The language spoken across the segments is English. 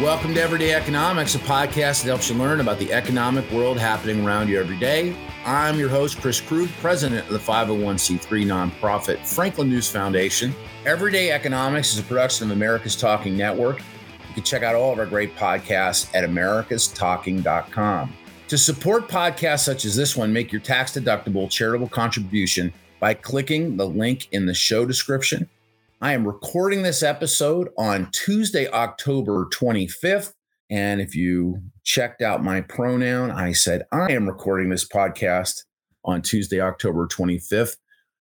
Welcome to Everyday Economics, a podcast that helps you learn about the economic world happening around you every day. I'm your host, Chris Krug, president of the 501c3 nonprofit Franklin News Foundation. Everyday Economics is a production of America's Talking Network. You can check out all of our great podcasts at americastalking.com. To support podcasts such as this one, make your tax deductible charitable contribution by clicking the link in the show description I am recording this episode on Tuesday, October 25th. And if you checked out my pronoun, I said I am recording this podcast on Tuesday, October 25th.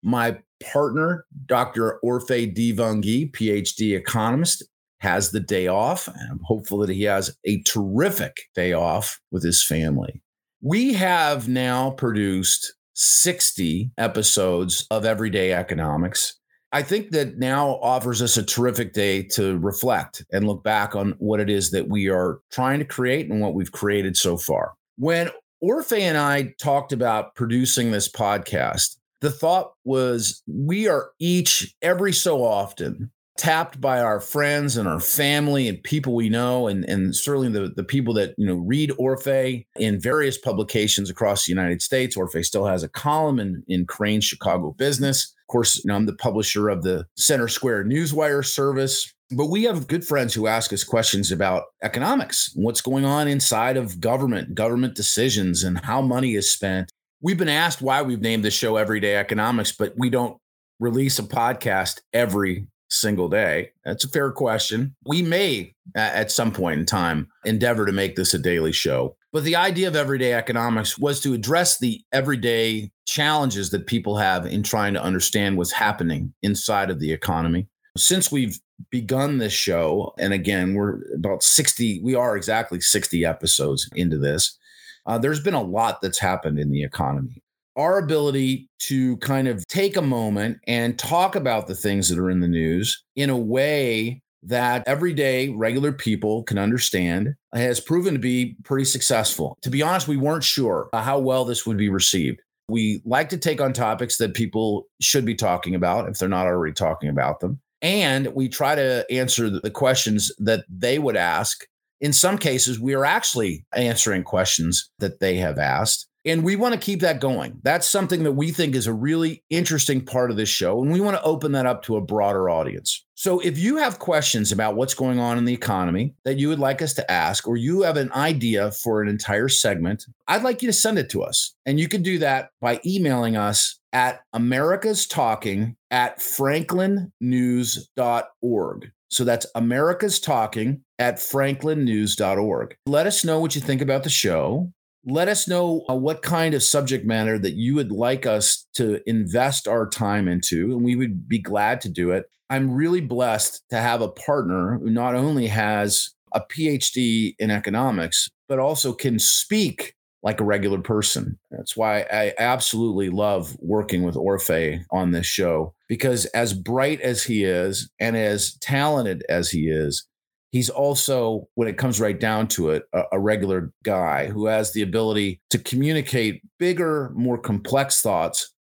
My partner, Dr. Orphe Divounguy, PhD economist, has the day off. And I'm hopeful that he has a terrific day off with his family. We have now produced 60 episodes of Everyday Economics. I think that now offers us a terrific day to reflect and look back on what it is that we are trying to create and what we've created so far. When Orphe and I talked about producing this podcast, the thought was we are each every so often tapped by our friends and our family and people we know and, and certainly the, the people that you know read Orphe in various publications across the United States. Orphe still has a column in, in Crain Chicago Business. Of course, you know, I'm the publisher of the Center Square Newswire service. But we have good friends who ask us questions about economics, what's going on inside of government, government decisions, and how money is spent. We've been asked why we've named the show Everyday Economics, but we don't release a podcast every single day? That's a fair question. We may, at some point in time, endeavor to make this a daily show. But the idea of everyday economics was to address the everyday challenges that people have in trying to understand what's happening inside of the economy. Since we've begun this show, and again, we're about 60, we are exactly 60 episodes into this. Uh, there's been a lot that's happened in the economy our ability to kind of take a moment and talk about the things that are in the news in a way that everyday regular people can understand has proven to be pretty successful. To be honest, we weren't sure how well this would be received. We like to take on topics that people should be talking about if they're not already talking about them. And we try to answer the questions that they would ask. In some cases, we are actually answering questions that they have asked. And we want to keep that going. That's something that we think is a really interesting part of this show. And we want to open that up to a broader audience. So if you have questions about what's going on in the economy that you would like us to ask, or you have an idea for an entire segment, I'd like you to send it to us. And you can do that by emailing us at America's Talking at franklinnews.org. So that's America's Talking at franklinnews.org. Let us know what you think about the show let us know uh, what kind of subject matter that you would like us to invest our time into, and we would be glad to do it. I'm really blessed to have a partner who not only has a PhD in economics, but also can speak like a regular person. That's why I absolutely love working with Orphe on this show because, as bright as he is and as talented as he is, he's also, when it comes right down to it, a, a, regular guy who has the ability to communicate bigger, more complex thoughts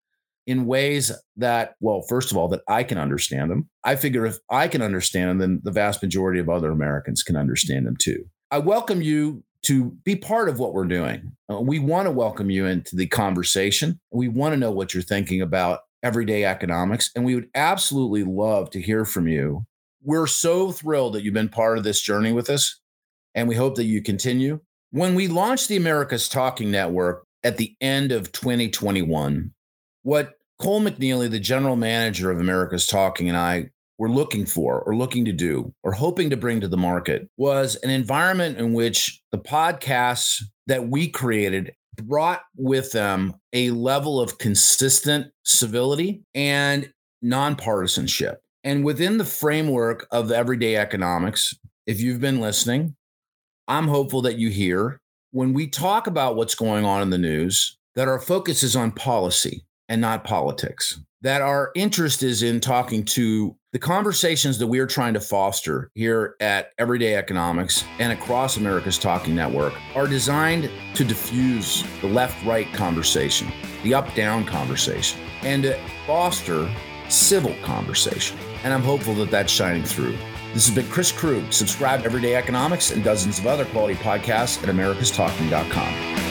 in ways that, well, first of all, that I can understand them. I figure if I can understand them, then the vast majority of other Americans can understand them too. I welcome you to be part of what we're doing. Uh, we want to welcome you into the conversation. We want to know what you're thinking about everyday economics. And we would absolutely love to hear from you we're so thrilled that you've been part of this journey with us, and we hope that you continue. When we launched the America's Talking Network at the end of 2021, what Cole McNeely, the general manager of America's Talking, and I were looking for, or looking to do, or hoping to bring to the market was an environment in which the podcasts that we created brought with them a level of consistent civility and nonpartisanship. And within the framework of everyday economics, if you've been listening, I'm hopeful that you hear when we talk about what's going on in the news, that our focus is on policy and not politics, that our interest is in talking to the conversations that we're trying to foster here at Everyday Economics and across America's Talking Network are designed to diffuse the left right conversation, the up down conversation, and to foster civil conversation. And I'm hopeful that that's shining through. This has been Chris Krug. Subscribe to Everyday Economics and dozens of other quality podcasts at americastalking.com.